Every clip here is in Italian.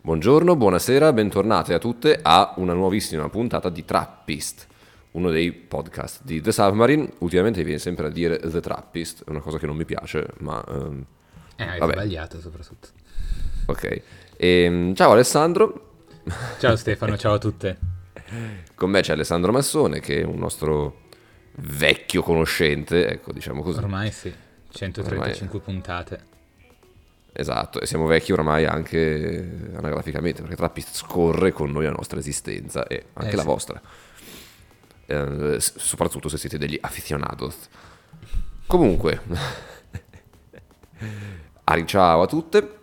Buongiorno, buonasera, bentornate a tutte a una nuovissima puntata di Trappist, uno dei podcast di The Submarine. Ultimamente viene sempre a dire The Trappist, è una cosa che non mi piace, ma... ehm, Eh, hai Vabbè. sbagliato soprattutto. ok. Ehm, ciao Alessandro, Ciao Stefano, ciao a tutte. con me c'è Alessandro Massone che è un nostro vecchio conoscente, ecco diciamo così. Ormai sì, 135 puntate. Esatto, e siamo vecchi oramai anche anagraficamente, perché Trappist scorre con noi la nostra esistenza e anche Eh, la sì. vostra. Eh, soprattutto se siete degli aficionados. Comunque, Ari, ciao a tutte.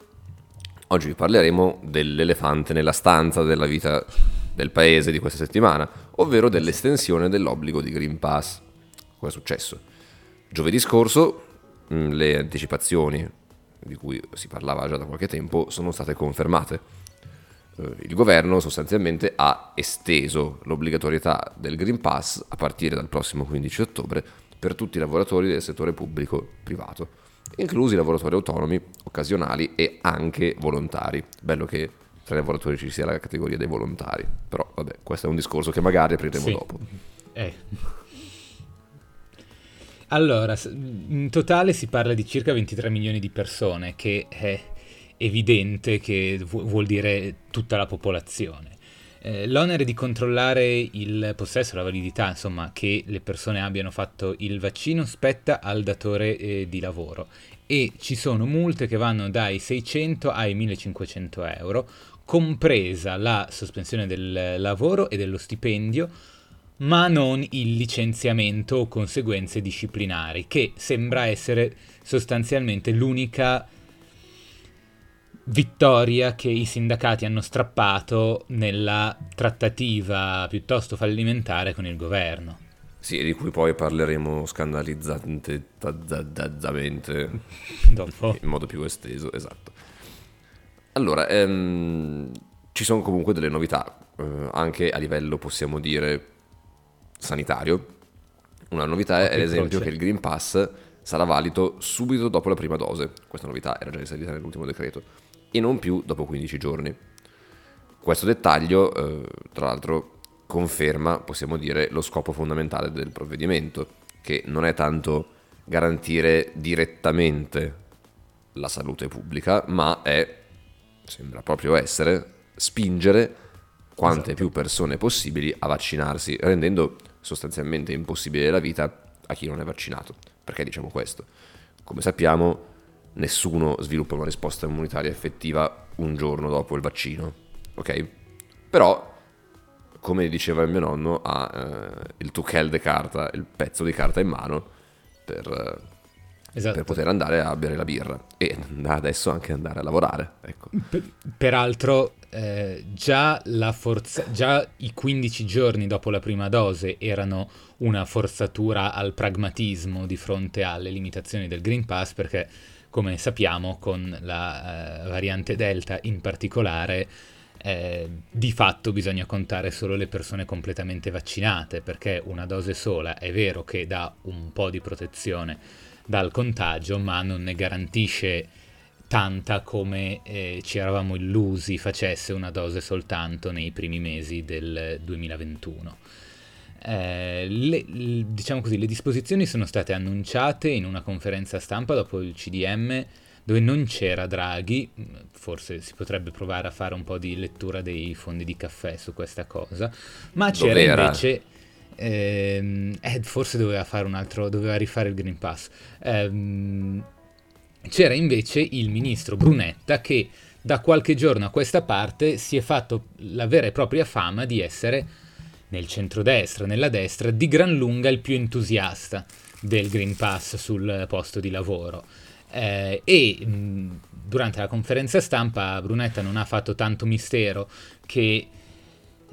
Oggi vi parleremo dell'elefante nella stanza della vita del paese di questa settimana, ovvero dell'estensione dell'obbligo di Green Pass. Cosa è successo? Giovedì scorso mh, le anticipazioni di cui si parlava già da qualche tempo sono state confermate. Eh, Il governo sostanzialmente ha esteso l'obbligatorietà del Green Pass a partire dal prossimo 15 ottobre per tutti i lavoratori del settore pubblico privato, inclusi i lavoratori autonomi, occasionali e anche volontari. Bello che tra i lavoratori ci sia la categoria dei volontari, però vabbè, questo è un discorso che magari apriremo Sì. dopo. Eh. Allora, in totale si parla di circa 23 milioni di persone, che è evidente che vu- vuol dire tutta la popolazione. Eh, l'onere di controllare il possesso, la validità, insomma, che le persone abbiano fatto il vaccino spetta al datore eh, di lavoro. E ci sono multe che vanno dai 600 ai 1500 euro, compresa la sospensione del lavoro e dello stipendio, ma non il licenziamento o conseguenze disciplinari, che sembra essere sostanzialmente l'unica vittoria che i sindacati hanno strappato nella trattativa piuttosto fallimentare con il governo. Sì, di cui poi parleremo scandalizzante Dopo. in modo più esteso, esatto. Allora, ehm, ci sono comunque delle novità, eh, anche a livello, possiamo dire, sanitario. Una novità è, ad esempio, croce. che il Green Pass sarà valido subito dopo la prima dose. Questa novità era già inserita nell'ultimo decreto. E non più dopo 15 giorni. Questo dettaglio, eh, tra l'altro, conferma, possiamo dire, lo scopo fondamentale del provvedimento, che non è tanto garantire direttamente la salute pubblica, ma è, sembra proprio essere, spingere quante più persone possibili a vaccinarsi, rendendo sostanzialmente impossibile la vita a chi non è vaccinato. Perché diciamo questo? Come sappiamo, nessuno sviluppa una risposta immunitaria effettiva un giorno dopo il vaccino, ok? Però, come diceva il mio nonno, ha eh, il tuchel de carta, il pezzo di carta in mano per, eh, Esatto. per poter andare a bere la birra e adesso anche andare a lavorare, ecco. Per- peraltro, eh, già, la forza- già i 15 giorni dopo la prima dose erano una forzatura al pragmatismo di fronte alle limitazioni del Green Pass, perché, come sappiamo, con la eh, variante Delta in particolare, eh, di fatto bisogna contare solo le persone completamente vaccinate, perché una dose sola è vero che dà un po' di protezione dal contagio, ma non ne garantisce tanta come eh, ci eravamo illusi facesse una dose soltanto nei primi mesi del 2021. Eh, le, diciamo così, le disposizioni sono state annunciate in una conferenza stampa dopo il CDM dove non c'era Draghi, forse si potrebbe provare a fare un po' di lettura dei fondi di caffè su questa cosa, ma c'era Dov'era? invece... Ehm, eh, forse doveva fare un altro, doveva rifare il Green Pass. Ehm, c'era invece il ministro Brunetta che da qualche giorno a questa parte si è fatto la vera e propria fama di essere nel centrodestra, nella destra, di gran lunga il più entusiasta del Green Pass sul posto di lavoro. Eh, e mh, durante la conferenza stampa Brunetta non ha fatto tanto mistero che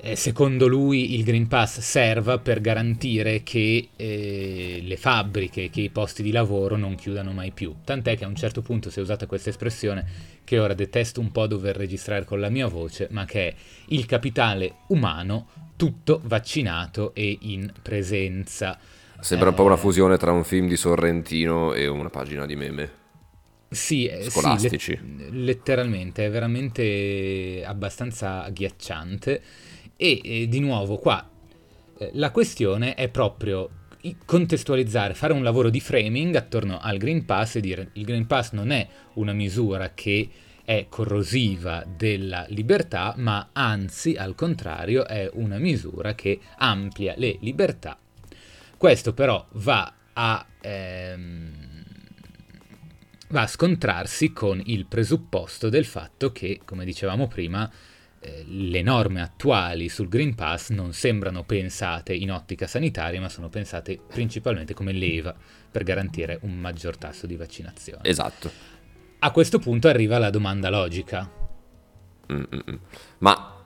eh, secondo lui il Green Pass serva per garantire che eh, le fabbriche, che i posti di lavoro non chiudano mai più. Tant'è che a un certo punto si è usata questa espressione che ora detesto un po' dover registrare con la mia voce, ma che è il capitale umano tutto vaccinato e in presenza. Sembra un po' una Eh, fusione tra un film di Sorrentino e una pagina di meme. Sì, eh, sì, Scolastici. let- letteralmente, è veramente abbastanza agghiacciante. E eh, di nuovo qua eh, la questione è proprio contestualizzare, fare un lavoro di framing attorno al Green Pass e dire il Green Pass non è una misura che è corrosiva della libertà, ma anzi al contrario è una misura che amplia le libertà. Questo però va a... ehm, va a scontrarsi con il presupposto del fatto che, come dicevamo prima, eh, le norme attuali sul Green Pass non sembrano pensate in ottica sanitaria, ma sono pensate principalmente come leva per garantire un maggior tasso di vaccinazione. Esatto. A questo punto arriva la domanda logica. Mm-mm. Ma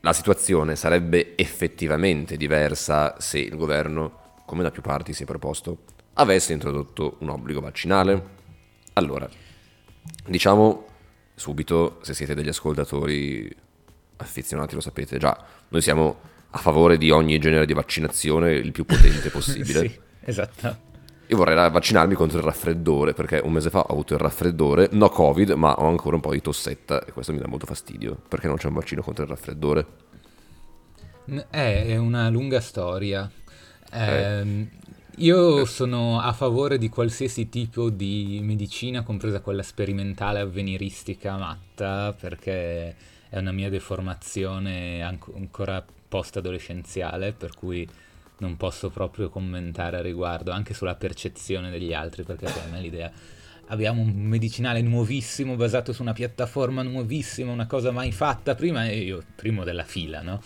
la situazione sarebbe effettivamente diversa se il governo, come da più parti si è proposto, avesse introdotto un obbligo vaccinale? Allora, diciamo subito, se siete degli ascoltatori affezionati lo sapete già, noi siamo a favore di ogni genere di vaccinazione il più potente possibile. sì, esatto. Io vorrei vaccinarmi contro il raffreddore perché un mese fa ho avuto il raffreddore, no covid, ma ho ancora un po' di tossetta e questo mi dà molto fastidio. Perché non c'è un vaccino contro il raffreddore? N- È una lunga storia. Ehm, io sono a favore di qualsiasi tipo di medicina, compresa quella sperimentale avveniristica matta, perché è una mia deformazione anco- ancora post-adolescenziale, per cui non posso proprio commentare a riguardo, anche sulla percezione degli altri, perché per me l'idea... Abbiamo un medicinale nuovissimo basato su una piattaforma nuovissima, una cosa mai fatta prima e io primo della fila, no?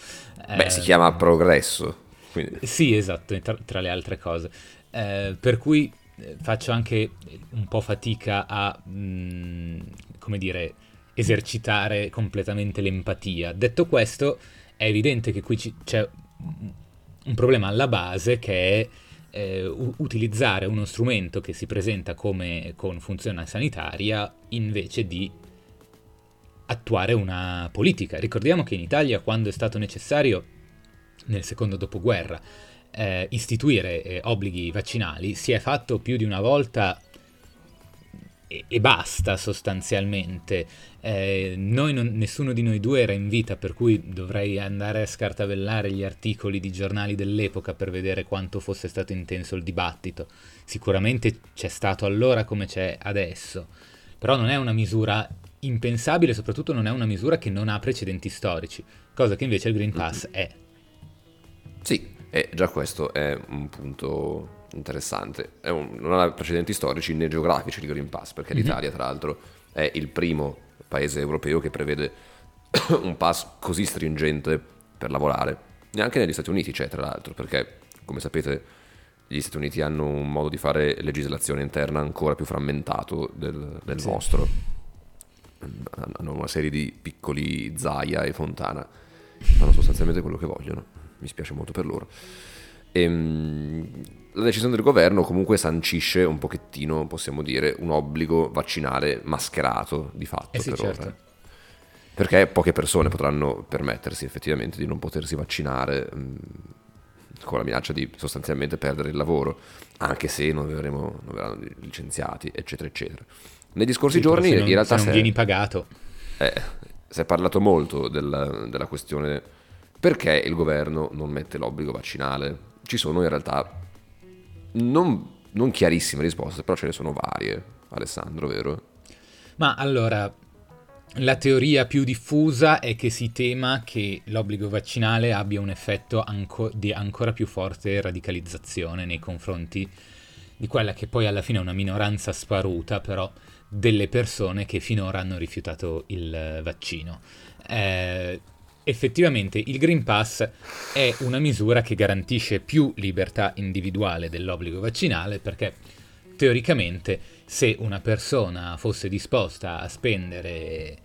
Beh, si Eh, chiama progresso. Quindi, sì, esatto, tra, tra le altre cose. Eh, per cui eh, faccio anche un po' fatica a, mm, come dire, esercitare completamente l'empatia. Detto questo, è evidente che qui ci- c'è un problema alla base che è eh, utilizzare uno strumento che si presenta come con funzione sanitaria invece di attuare una politica. Ricordiamo che in Italia quando è stato necessario nel secondo dopoguerra eh, istituire eh, obblighi vaccinali si è fatto più di una volta e, e basta sostanzialmente. Eh, noi non- nessuno di noi due era in vita, per cui dovrei andare a scartabellare gli articoli di giornali dell'epoca per vedere quanto fosse stato intenso il dibattito. Sicuramente c'è stato allora come c'è adesso, però non è una misura impensabile, soprattutto non è una misura che non ha precedenti storici, cosa che invece il Green Pass è. sì, e già questo è un punto interessante. Un- non ha precedenti storici né geografici il Green Pass, perché l'Italia, tra l'altro, è il primo paese europeo che prevede un pass così stringente per lavorare. Neanche negli Stati Uniti c'è, tra l'altro, perché, come sapete, gli Stati Uniti hanno un modo di fare legislazione interna ancora più frammentato del, del Sì. nostro. Hanno una serie di piccoli Zaia e Fontana che fanno sostanzialmente quello che vogliono. Mi spiace molto per loro. Ehm, la decisione del governo comunque sancisce un pochettino, possiamo dire, un obbligo vaccinale mascherato di fatto Eh sì, per certo. ora. Perché poche persone potranno permettersi effettivamente di non potersi vaccinare mh, con la minaccia di sostanzialmente perdere il lavoro, anche se non, verremo, non verranno licenziati, eccetera, eccetera. Negli scorsi Sì, giorni non, in realtà se non vieni pagato. eh, si è parlato molto della, della questione perché il governo non mette l'obbligo vaccinale. Ci sono in realtà non, non chiarissime risposte, però ce ne sono varie, Alessandro, vero? Ma allora, la teoria più diffusa è che si tema che l'obbligo vaccinale abbia un effetto anco- di ancora più forte radicalizzazione nei confronti di quella che poi alla fine è una minoranza sparuta, però delle persone che finora hanno rifiutato il vaccino. Eh, effettivamente il Green Pass è una misura che garantisce più libertà individuale dell'obbligo vaccinale perché teoricamente se una persona fosse disposta a spendere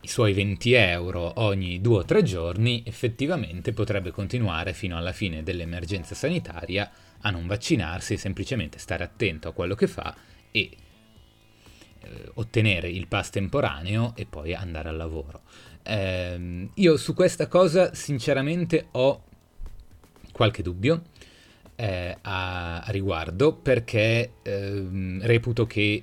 i suoi 20 euro ogni due o tre giorni, effettivamente potrebbe continuare fino alla fine dell'emergenza sanitaria a non vaccinarsi, semplicemente stare attento a quello che fa e eh, ottenere il pass temporaneo e poi andare al lavoro. Ehm, io su questa cosa sinceramente ho qualche dubbio eh, a, a riguardo perché ehm, reputo che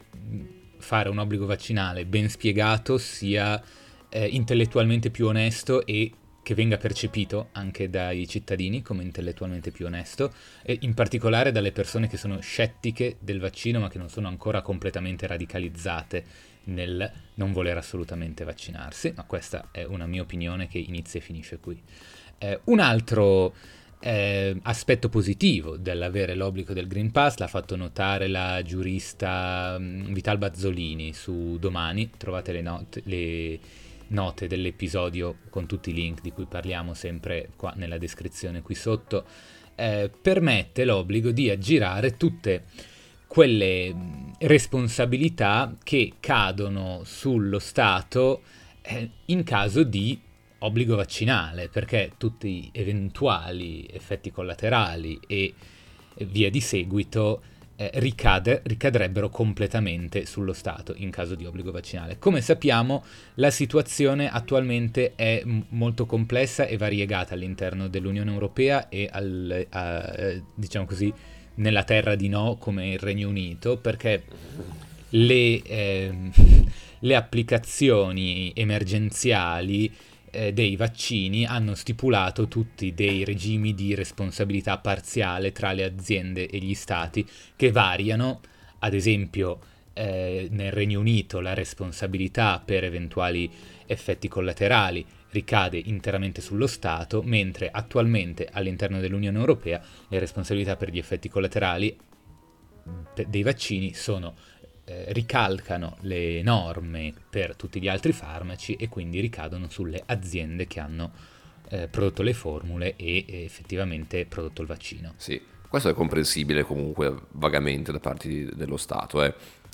fare un obbligo vaccinale ben spiegato sia eh, intellettualmente più onesto e che venga percepito anche dai cittadini come intellettualmente più onesto e in particolare dalle persone che sono scettiche del vaccino ma che non sono ancora completamente radicalizzate nel non voler assolutamente vaccinarsi, ma questa è una mia opinione che inizia e finisce qui. Eh, un altro eh, aspetto positivo dell'avere l'obbligo del Green Pass l'ha fatto notare la giurista mm, Vital Bazzolini su Domani, trovate le note, le note dell'episodio con tutti i link di cui parliamo sempre qua nella descrizione qui sotto, eh, permette l'obbligo di aggirare tutte quelle responsabilità che cadono sullo Stato eh, in caso di obbligo vaccinale, perché tutti eventuali effetti collaterali e via di seguito eh, ricade- ricadrebbero completamente sullo Stato in caso di obbligo vaccinale. Come sappiamo, la situazione attualmente è m- molto complessa e variegata all'interno dell'Unione Europea e al, a- eh, diciamo così, nella terra di no come il Regno Unito, perché le, ehm, le applicazioni emergenziali eh, dei vaccini hanno stipulato tutti dei regimi di responsabilità parziale tra le aziende e gli stati che variano, ad esempio eh, nel Regno Unito la responsabilità per eventuali effetti collaterali ricade interamente sullo Stato, mentre attualmente all'interno dell'Unione Europea le responsabilità per gli effetti collaterali dei vaccini sono eh, ricalcano le norme per tutti gli altri farmaci e quindi ricadono sulle aziende che hanno eh, prodotto le formule e eh, effettivamente prodotto il vaccino. Sì, questo è comprensibile comunque vagamente da parte dello Stato eh,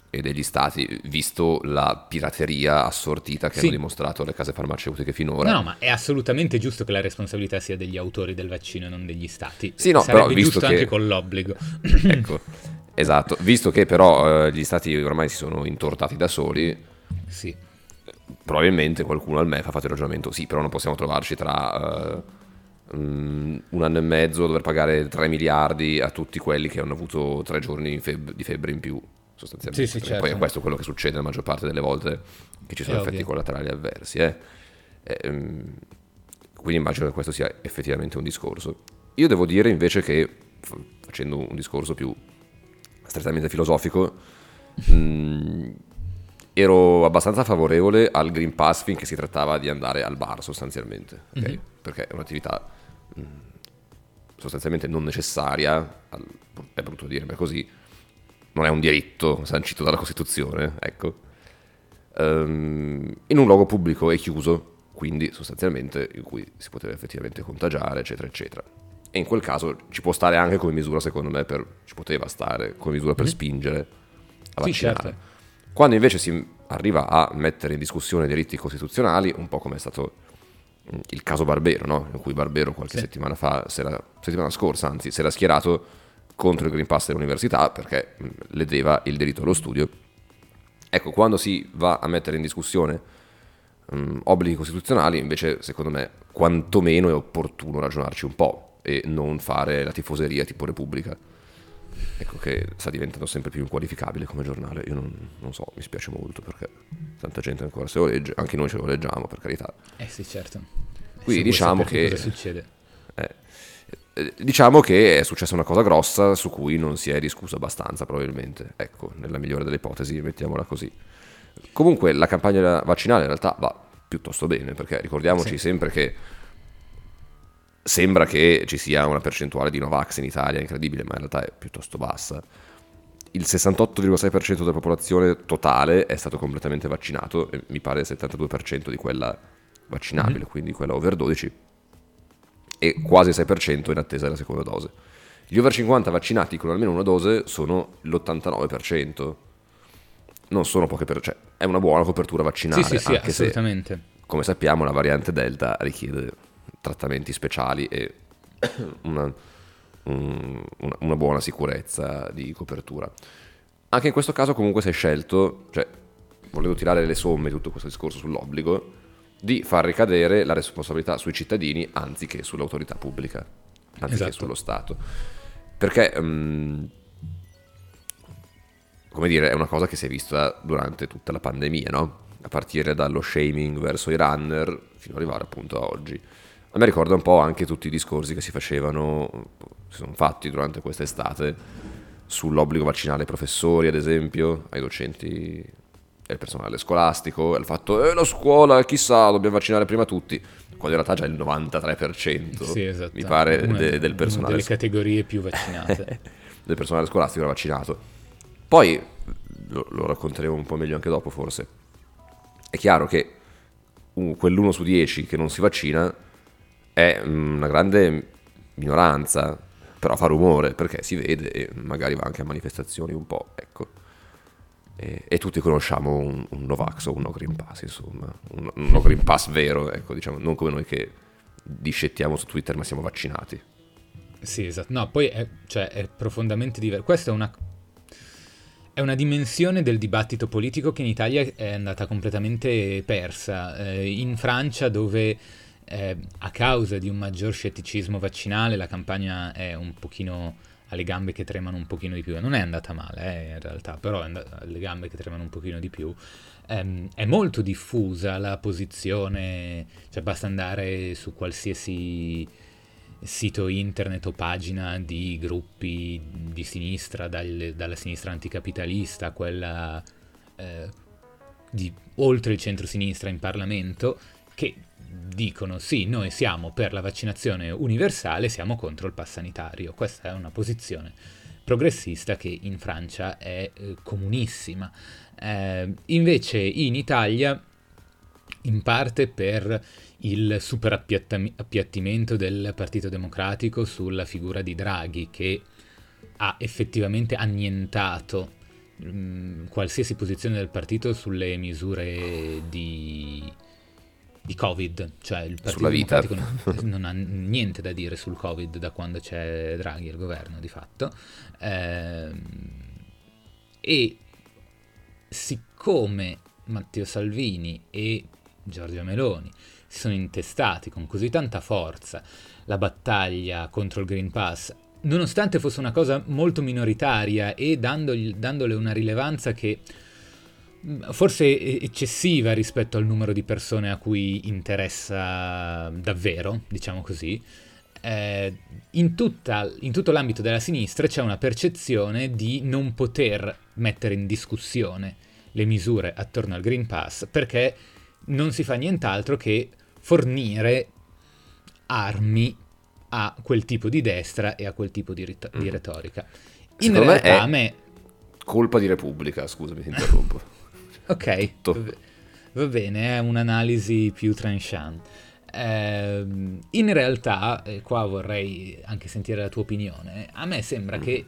e degli Stati, visto la pirateria assortita che Sì. hanno dimostrato le case farmaceutiche finora. No, no, ma è assolutamente giusto che la responsabilità sia degli autori del vaccino e non degli stati. Sì, no, Sarebbe però visto giusto che- anche con l'obbligo. ecco, esatto, visto che però eh, gli Stati ormai si sono intortati da soli, sì. probabilmente qualcuno al MEF ha fatto il ragionamento, sì, però non possiamo trovarci tra eh, mm, un anno e mezzo a dover pagare 3 miliardi a tutti quelli che hanno avuto 3 giorni feb- di febbre in più, sostanzialmente. Sì, sì, certo. Poi è questo quello che succede la maggior parte delle volte che ci sono È effetti ovvio. collaterali avversi. eh. Ehm, quindi immagino che questo sia effettivamente un discorso. Io devo dire invece che, facendo un discorso più strettamente filosofico, mh, ero abbastanza favorevole al Green Pass finché si trattava di andare al bar sostanzialmente, ok? Mhm. perché è un'attività mh, sostanzialmente non necessaria, al- è brutto è così, non è un diritto sancito dalla Costituzione, ecco, Ehm, in un luogo pubblico e chiuso, quindi sostanzialmente in cui si poteva effettivamente contagiare, eccetera, eccetera. E in quel caso ci può stare anche come misura, secondo me, per, ci poteva stare come misura per spingere a. Sì, vaccinare. certo. Quando invece si arriva a mettere in discussione i diritti costituzionali, un po' come è stato mh, il caso Barbero, no? in cui Barbero qualche Sì. settimana fa, se era- settimana scorsa anzi, si era schierato contro il Green Pass dell'università perché mh, ledeva il diritto allo studio. Ecco, quando si va a mettere in discussione mm, obblighi costituzionali, invece secondo me quantomeno è opportuno ragionarci un po' e non fare la tifoseria tipo Repubblica. Ecco che sta diventando sempre più inqualificabile come giornale. Io non, non so, mi spiace molto perché tanta gente ancora se lo legge, anche noi ce lo leggiamo per carità. Eh sì, certo. Quindi diciamo che- Cosa succede? Eh, diciamo che è successa una cosa grossa su cui non si è discusso abbastanza probabilmente. Ecco, nella migliore delle ipotesi, mettiamola così. Comunque la campagna vaccinale in realtà va piuttosto bene, perché ricordiamoci Sì. sempre che sembra che ci sia una percentuale di Novax in Italia incredibile, ma in realtà è piuttosto bassa. Il 68,6% della popolazione totale è stato completamente vaccinato, e mi pare il 72% di quella vaccinabile, quindi quella over 12, e quasi il 6% in attesa della seconda dose. Gli over 50 vaccinati con almeno una dose sono l'89%. Non sono poche per... cioè è una buona copertura vaccinale, Sì, sì, sì, anche se assolutamente. come sappiamo la variante Delta richiede trattamenti speciali e una, un- una- buona sicurezza di copertura. Anche in questo caso comunque si è scelto, cioè volendo tirare le somme di tutto questo discorso sull'obbligo, di far ricadere la responsabilità sui cittadini anziché sull'autorità pubblica, anziché Esatto. sullo Stato. Perché, mm, come dire, è una cosa che si è vista durante tutta la pandemia, no? A partire dallo shaming verso i runner fino ad arrivare appunto a oggi. A me ricorda un po' anche tutti i discorsi che si facevano, si sono fatti durante quest'estate sull'obbligo vaccinale ai professori, ad esempio, ai docenti al personale scolastico, il fatto, eh, la scuola, chissà, dobbiamo vaccinare prima tutti, quando in realtà già il 93% Sì, esatto. mi pare Una- de- del una personale delle categorie più vaccinate. del personale scolastico era vaccinato. Poi, lo, lo racconteremo un po' meglio anche dopo forse, è chiaro che un- quell'uno su 10 che non si vaccina è mm, una grande minoranza, però fa rumore perché si vede e magari va anche a manifestazioni un po', ecco. E, e tutti conosciamo un, un Novax o un No Green Pass, insomma, un, un No Green Pass vero, ecco, diciamo, non come noi che discettiamo su Twitter ma siamo vaccinati. Sì, esatto. No, poi è, cioè, è profondamente diverso. Questa è una, è una dimensione del dibattito politico che in Italia è andata completamente persa. Eh, in Francia, dove eh, a causa di un maggior scetticismo vaccinale la campagna è un pochino alle gambe che tremano un pochino di più. Non è andata male, eh, in realtà, però andata alle gambe che tremano un pochino di più. Ehm, è molto diffusa la posizione, cioè basta andare su qualsiasi sito internet o pagina di gruppi di sinistra, dal- dalla sinistra anticapitalista quella eh, di oltre il centro-sinistra in Parlamento, che dicono sì, noi siamo per la vaccinazione universale, siamo contro il pass sanitario. Questa è una posizione progressista che in Francia è eh, comunissima. Eh, invece in Italia, in parte per il super appiattimento del Partito Democratico sulla figura di Draghi, che ha effettivamente annientato mh, qualsiasi posizione del partito sulle misure di, di Covid, cioè il Partito Sulla vita. Democratico non, ha niente da dire sul Covid da quando c'è Draghi al governo di fatto. Ehm, e siccome Matteo Salvini e Giorgia Meloni si sono intestati con così tanta forza la battaglia contro il Green Pass, nonostante fosse una cosa molto minoritaria e dandogli- dandole una rilevanza che forse è eccessiva rispetto al numero di persone a cui interessa davvero, diciamo così, eh, in, tutta- in tutto l'ambito della sinistra c'è una percezione di non poter mettere in discussione le misure attorno al Green Pass perché non si fa nient'altro che fornire armi a quel tipo di destra e a quel tipo di, rit- di retorica. In Secondo me realtà è- a me Colpa di Repubblica, scusami, ti interrompo. Ok, Tutto. va- bene, è un'analisi più tranchant. Ehm, in realtà, e qua vorrei anche sentire la tua opinione, a me sembra che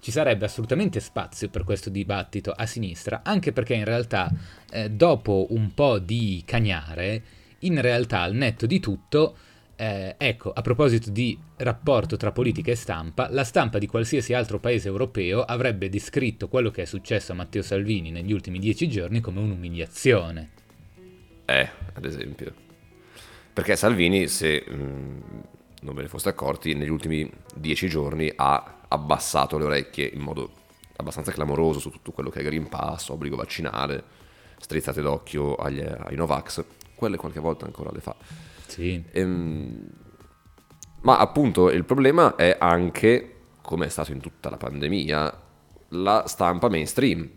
ci sarebbe assolutamente spazio per questo dibattito a sinistra, anche perché in realtà eh, dopo un po' di cagnare, in realtà al netto di tutto, eh, ecco, a proposito di rapporto tra politica e stampa, la stampa di qualsiasi altro paese europeo avrebbe descritto quello che è successo a Matteo Salvini negli ultimi dieci giorni come un'umiliazione. è, ad esempio. Perché Salvini, se mh, non ve ne foste accorti, negli ultimi dieci giorni ha abbassato le orecchie in modo abbastanza clamoroso su tutto quello che è Green Pass, obbligo vaccinale, strizzate d'occhio agli, ai Novax, quelle qualche volta ancora le fa. Sì. Ehm, ma appunto il problema è anche, come è stato in tutta la pandemia, la stampa mainstream,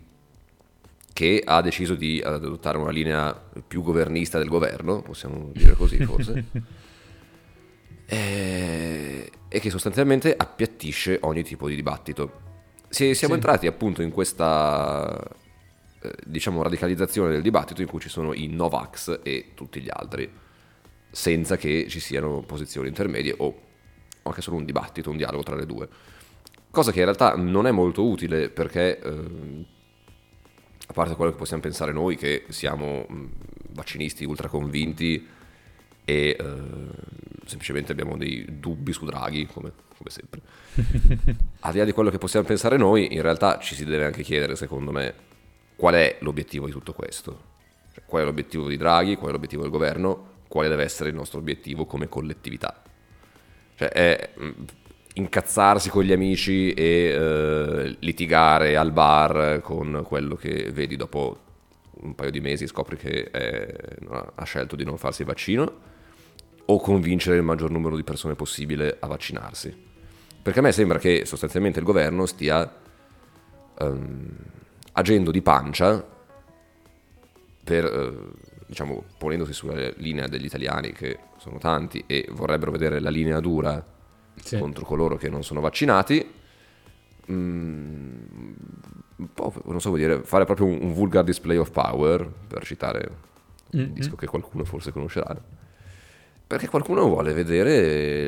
che ha deciso di adottare una linea più governista del governo, possiamo dire così forse, e, e che sostanzialmente appiattisce ogni tipo di dibattito. Si- siamo Sì. entrati appunto in questa eh, diciamo radicalizzazione del dibattito in cui ci sono i Novax e tutti gli altri, senza che ci siano posizioni intermedie o anche solo un dibattito, un dialogo tra le due. Cosa che in realtà non è molto utile perché, ehm, a parte quello che possiamo pensare noi, che siamo mh, vaccinisti ultra convinti e eh, semplicemente abbiamo dei dubbi su Draghi, come, come sempre. Al di là di quello che possiamo pensare noi, in realtà ci si deve anche chiedere, secondo me, qual è l'obiettivo di tutto questo. Cioè, qual è l'obiettivo di Draghi, qual è l'obiettivo del governo, quale deve essere il nostro obiettivo come collettività. Cioè, è mh, incazzarsi con gli amici e eh, litigare al bar con quello che vedi dopo un paio di mesi scopri che è- ha scelto di non farsi il vaccino o convincere il maggior numero di persone possibile a vaccinarsi. Perché a me sembra che sostanzialmente il governo stia ehm, agendo di pancia per, eh, diciamo, ponendosi sulla linea degli italiani, che sono tanti, e vorrebbero vedere la linea dura Sì. contro coloro che non sono vaccinati. Mm, un po', non so come dire, fare proprio un, un vulgar display of power, per citare un Mm-mm. disco che qualcuno forse conoscerà. Perché qualcuno vuole vedere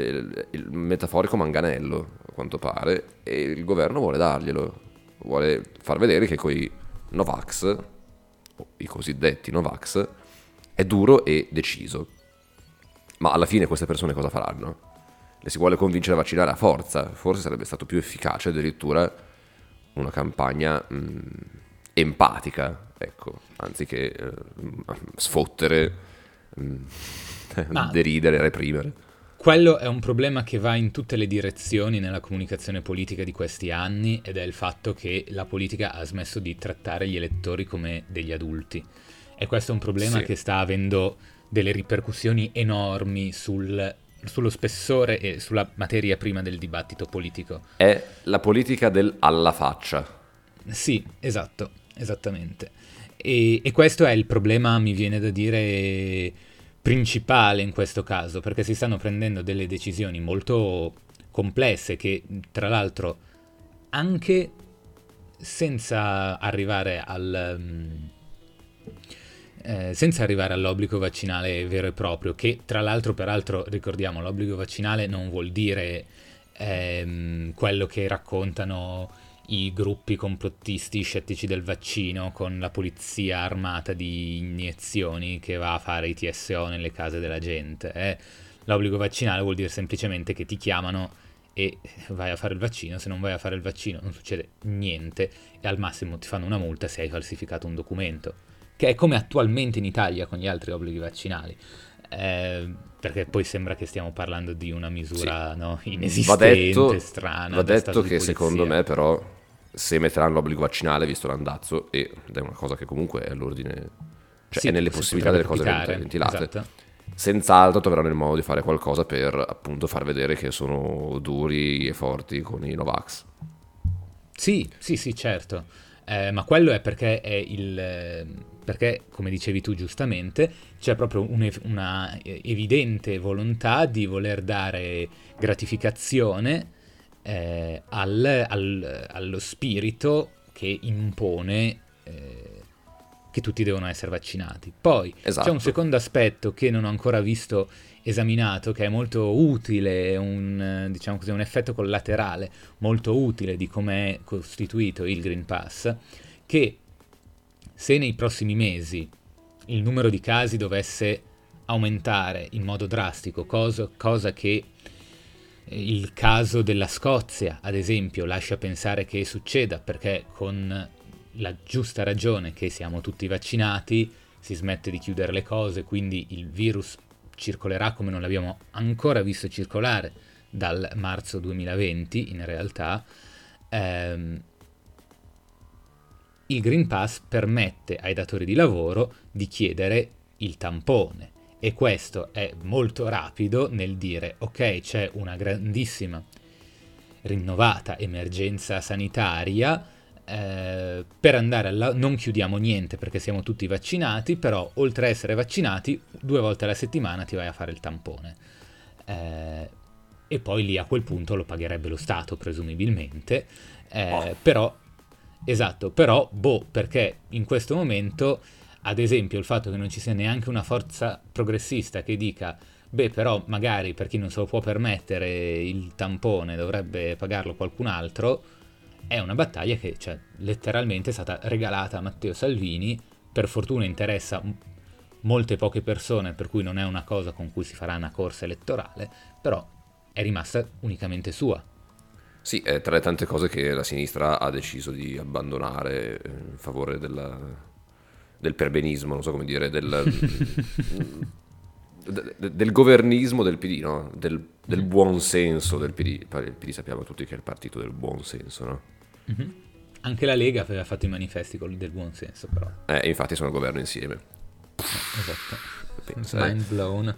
il, il metaforico manganello, a quanto pare, e il governo vuole darglielo. Vuole far vedere che coi Novax, o i cosiddetti Novax, è duro e deciso. Ma alla fine queste persone cosa faranno? Le si vuole convincere a vaccinare a forza. Forse sarebbe stato più efficace addirittura una campagna mh, empatica, ecco, anziché eh, sfottere, mh, Ma- deridere, reprimere. Quello è un problema che va in tutte le direzioni nella comunicazione politica di questi anni ed è il fatto che la politica ha smesso di trattare gli elettori come degli adulti. E questo è un problema Sì. che sta avendo delle ripercussioni enormi sul- sullo spessore e sulla materia prima del dibattito politico. È la politica del alla faccia. Sì, esatto, esattamente. E, e questo è il problema, mi viene da dire, principale in questo caso, perché si stanno prendendo delle decisioni molto complesse che, tra l'altro, anche senza arrivare al... mm, eh, senza arrivare all'obbligo vaccinale vero e proprio, che tra l'altro, peraltro, ricordiamo, l'obbligo vaccinale non vuol dire ehm, quello che raccontano i gruppi complottisti scettici del vaccino con la polizia armata di iniezioni che va a fare i TSO nelle case della gente. eh. L'obbligo vaccinale vuol dire semplicemente che ti chiamano e vai a fare il vaccino, se non vai a fare il vaccino non succede niente e al massimo ti fanno una multa se hai falsificato un documento, che è come attualmente in Italia con gli altri obblighi vaccinali. Eh, perché poi sembra che stiamo parlando di una misura no, Va inesistente, detto, strana. va detto che secondo me però se metteranno l'obbligo vaccinale visto l'andazzo ed è una cosa che comunque è all'ordine cioè Sì, è nelle si possibilità delle cose capitare, ventilate esatto. senz'altro troveranno il modo di fare qualcosa per appunto far vedere che sono duri e forti con i Novax Sì, sì, sì, certo. Eh, ma quello è perché è il. Perché, come dicevi tu giustamente, c'è proprio un'ev- una evidente volontà di voler dare gratificazione eh, al- al- allo spirito che impone eh, che tutti devono essere vaccinati. Poi c'è Esatto. un secondo aspetto che non ho ancora visto esaminato, che è molto utile, un, diciamo così, un effetto collaterale molto utile di come è costituito il Green Pass, che se nei prossimi mesi il numero di casi dovesse aumentare in modo drastico, cosa, cosa che eh, il caso della Scozia, ad esempio, lascia pensare che succeda, perché con la giusta ragione che siamo tutti vaccinati, si smette di chiudere le cose, quindi il virus circolerà come non l'abbiamo ancora visto circolare dal marzo 2020 in realtà. Ehm, il Green Pass permette ai datori di lavoro di chiedere il tampone e questo è molto rapido nel dire ok c'è una grandissima rinnovata emergenza sanitaria eh, per andare alla... non chiudiamo niente perché siamo tutti vaccinati però oltre a essere vaccinati due volte alla settimana ti vai a fare il tampone eh, e poi lì a quel punto lo pagherebbe lo Stato presumibilmente eh, oh. però Esatto, però, boh, perché in questo momento, ad esempio, il fatto che non ci sia neanche una forza progressista che dica, beh, però magari per chi non se lo può permettere il tampone dovrebbe pagarlo qualcun altro, è una battaglia che, cioè, letteralmente è stata regalata a Matteo Salvini, per fortuna interessa molte poche persone, per cui non è una cosa con cui si farà una corsa elettorale, però è rimasta unicamente sua. Sì, è tra le tante cose che la sinistra ha deciso di abbandonare in favore della, del perbenismo, non so come dire, del, del governismo del PD, no? del, del mm. buon senso del PD. Il PD sappiamo tutti che è il partito del buon senso, no? Mm-hmm. Anche la Lega aveva fatto i manifesti del buon senso, però. Eh, infatti sono al governo insieme. Esatto. Pensa, Mind eh. blown.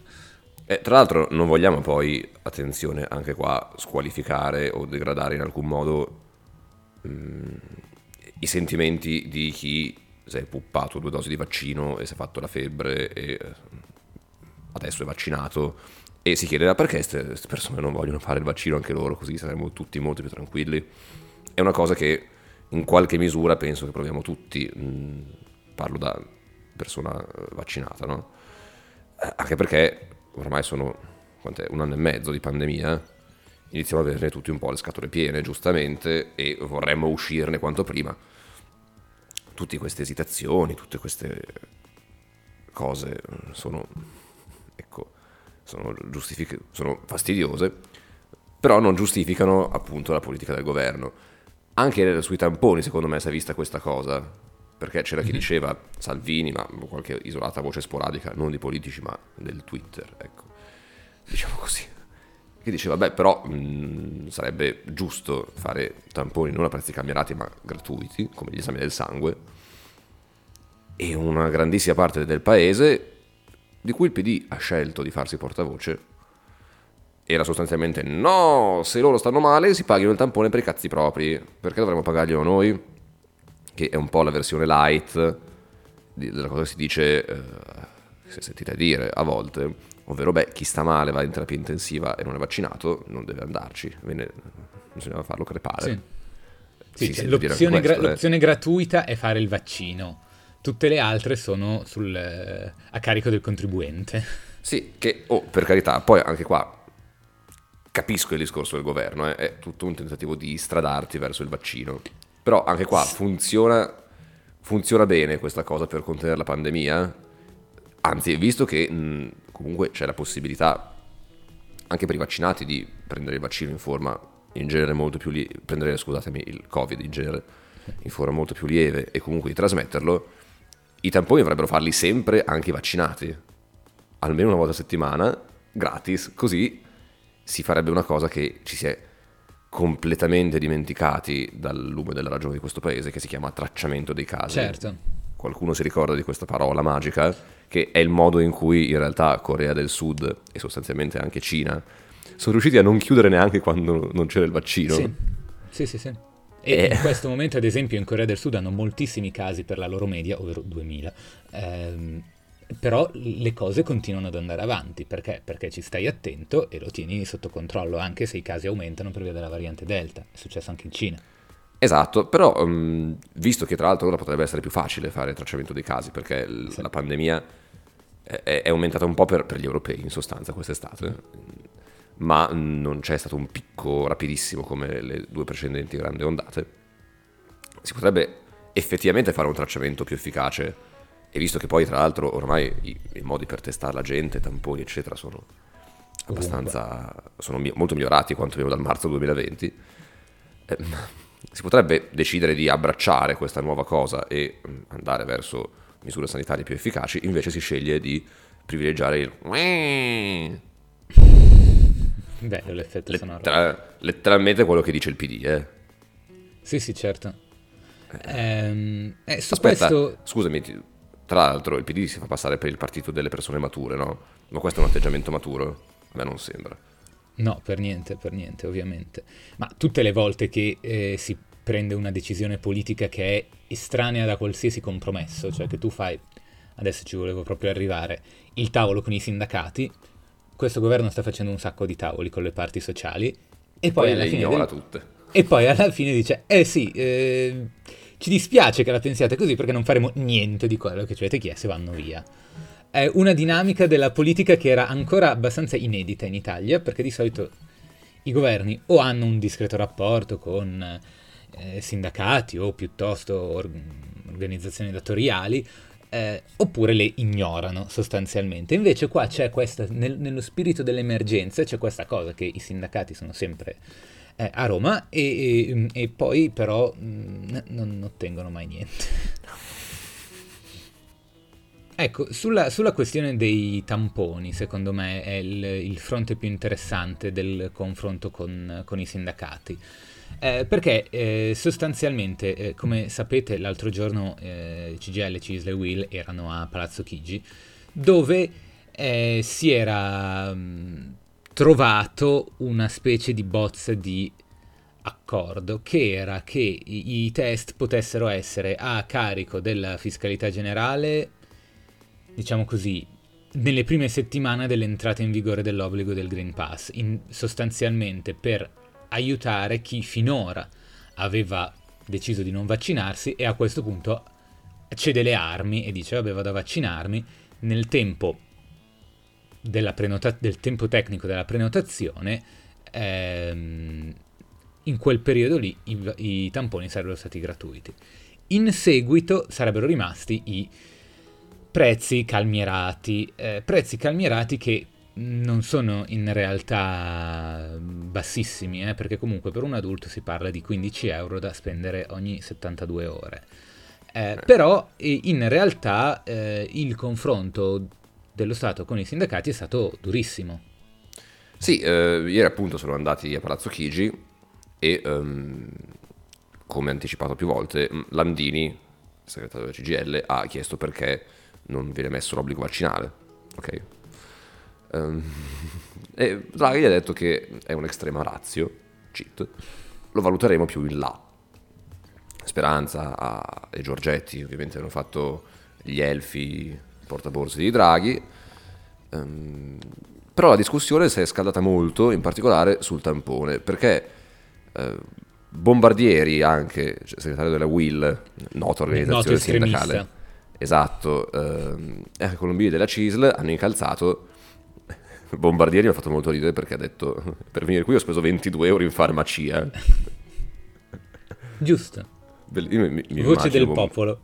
E, tra l'altro non vogliamo poi, attenzione, anche qua squalificare o degradare in alcun modo mh, mm, i sentimenti di chi si è puppato due dosi di vaccino e si è fatto la febbre e eh, adesso è vaccinato e si chiede perché queste persone non vogliono fare il vaccino anche loro, così saremo tutti molto più tranquilli. È una cosa che in qualche misura penso che proviamo tutti, mh, mm, parlo da persona eh, vaccinata, no? Eh, anche perché ormai sono un anno e mezzo di pandemia, iniziamo ad averne tutti un po' le scatole piene, giustamente, e vorremmo uscirne quanto prima. Tutte queste esitazioni, tutte queste cose sono, ecco, sono, giustific- sono fastidiose, però non giustificano appunto la politica del governo. Anche sui tamponi, secondo me, si è vista questa cosa perché c'era chi mhm. diceva Salvini, ma qualche isolata voce sporadica, non di politici, ma del Twitter, ecco, diciamo così, che diceva, beh, però mh, sarebbe giusto fare tamponi non a prezzi cambiati, ma gratuiti, come gli esami del sangue, e una grandissima parte del paese, di cui il PD ha scelto di farsi portavoce, era sostanzialmente no, se loro stanno male si paghino il tampone per i cazzi propri, perché dovremmo pagarglielo noi? Che è un po' la versione light della cosa che si dice, eh, si sentite dire a volte, ovvero beh, chi sta male va in terapia intensiva e non è vaccinato, non deve andarci, Bene, bisogna farlo crepare. Sì. Sì, cioè, l'opzione, questo, gra- eh. l'opzione, gratuita è fare il vaccino, tutte le altre sono sul, eh, a carico del contribuente. Sì, che, oh, per carità, poi anche qua capisco il discorso del governo, eh, è tutto un tentativo di stradarti verso il vaccino. Però anche qua funziona, funziona bene questa cosa per contenere la pandemia. Anzi, visto che mh, comunque c'è la possibilità anche per i vaccinati di prendere il vaccino in forma in genere molto più lieve, prendere scusatemi il covid in genere in forma molto più lieve e comunque di trasmetterlo, i tamponi dovrebbero farli sempre anche i vaccinati, almeno una volta a settimana, gratis, così si farebbe una cosa che ci si è completamente dimenticati dal lume della ragione di questo paese che si chiama tracciamento dei casi. Certo. Qualcuno si ricorda di questa parola magica che è il modo in cui in realtà Corea del Sud e sostanzialmente anche Cina sono riusciti a non chiudere neanche quando non c'era il vaccino. Sì, sì, sì. sì. E eh. in questo momento, ad esempio, in Corea del Sud hanno moltissimi casi per la loro media, ovvero 2000. Ehm, però le cose continuano ad andare avanti perché? perché ci stai attento e lo tieni sotto controllo anche se i casi aumentano per via della variante Delta, è successo anche in Cina. Esatto, però um, visto che tra l'altro ora potrebbe essere più facile fare il tracciamento dei casi perché l- sì. la pandemia è, è, aumentata un po' per, per, gli europei in sostanza quest'estate, ma non c'è stato un picco rapidissimo come le due precedenti grandi ondate, si potrebbe effettivamente fare un tracciamento più efficace e visto che poi, tra l'altro, ormai i, i modi per testare la gente, tamponi, eccetera, sono abbastanza. sono molto migliorati quantomeno dal marzo 2020. Eh, si potrebbe decidere di abbracciare questa nuova cosa e mm, andare verso misure sanitarie più efficaci, invece si sceglie di privilegiare il Bello l'effetto sonoro. lettera- letteralmente quello che dice il PD, eh. Sì, sì, certo. Ehm, eh, su Aspetta, questo... scusami, tra l'altro il PD si fa passare per il partito delle persone mature, no? Ma questo è un atteggiamento maturo? A me non sembra. No, per niente, per niente, ovviamente. Ma tutte le volte che eh, si prende una decisione politica che è estranea da qualsiasi compromesso, cioè che tu fai, adesso ci volevo proprio arrivare, il tavolo con i sindacati, questo governo sta facendo un sacco di tavoli con le parti sociali e poi, Poi alla le fine del- tutte. E poi alla fine dice, eh sì, eh, ci dispiace che la pensiate così perché non faremo niente di quello che ci avete chiesto e vanno via. È una dinamica della politica che era ancora abbastanza inedita in Italia perché di solito i governi o hanno un discreto rapporto con eh, sindacati o piuttosto or- organizzazioni datoriali eh, oppure le ignorano sostanzialmente. Invece qua c'è questa, nel- nello spirito dell'emergenza c'è questa cosa che i sindacati sono sempre eh, a Roma e, e- e poi però mh, non ottengono mai niente. Ecco, sulla, sulla questione dei tamponi, secondo me è il, il fronte più interessante del confronto con, con i sindacati. Eh, perché eh, sostanzialmente, eh, come sapete, l'altro giorno eh, CGL, e Will erano a Palazzo Chigi, dove eh, si era mh, trovato una specie di bozza di accordo che era che i, test potessero essere a carico della fiscalità generale, diciamo così, nelle prime settimane dell'entrata in vigore dell'obbligo del Green Pass, in- sostanzialmente per aiutare chi finora aveva deciso di non vaccinarsi e a questo punto cede le armi e dice vabbè vado a vaccinarmi. Nel tempo prenota- del tempo tecnico della prenotazione ehm, in quel periodo lì i, i tamponi sarebbero stati gratuiti in seguito sarebbero rimasti i prezzi calmierati eh, prezzi calmierati che non sono in realtà bassissimi, eh, perché comunque per un adulto si parla di 15 euro da spendere ogni 72 ore. Eh, però eh, in realtà eh, il confronto dello Stato con i sindacati è stato durissimo. Sì, eh, ieri appunto sono andati a Palazzo Chigi e, ehm, come anticipato più volte, Landini, segretario della CGL, ha chiesto perché non viene messo l'obbligo vaccinale. Ok? Ehm, e Draghi ha detto che è un'estrema razio, cheat, lo valuteremo più in là. Speranza a- e Giorgetti ovviamente hanno fatto gli elfi portaborse di Draghi, Ehm, però la discussione si è scaldata molto, in particolare sul tampone, perché eh, Bombardieri, anche cioè, segretario della WIL, nota organizzazione sindacale, esatto, ehm, e anche Colombini della CISL hanno incalzato. Bombardieri mi ha fatto molto ridere perché ha detto: Per venire qui ho speso 22 euro in farmacia. Giusto. Bell- mi- mi Voce del popolo.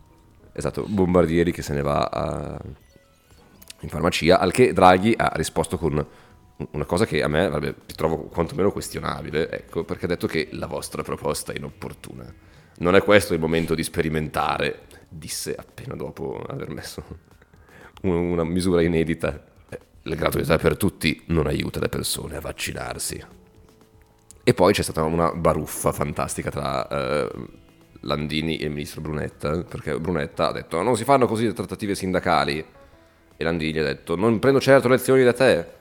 Esatto, Bombardieri che se ne va a- in farmacia, al che Draghi ha risposto con una cosa che a me vabbè, trovo quantomeno questionabile, ecco, perché ha detto che la vostra proposta è inopportuna. Non è questo il momento di sperimentare, disse appena dopo aver messo un- una misura inedita. Eh, La gratuità per tutti non aiuta le persone a vaccinarsi. E poi c'è stata una baruffa fantastica tra eh, Landini e il ministro Brunetta, perché Brunetta ha detto non si fanno così le trattative sindacali e Landini ha detto non prendo certo lezioni da te.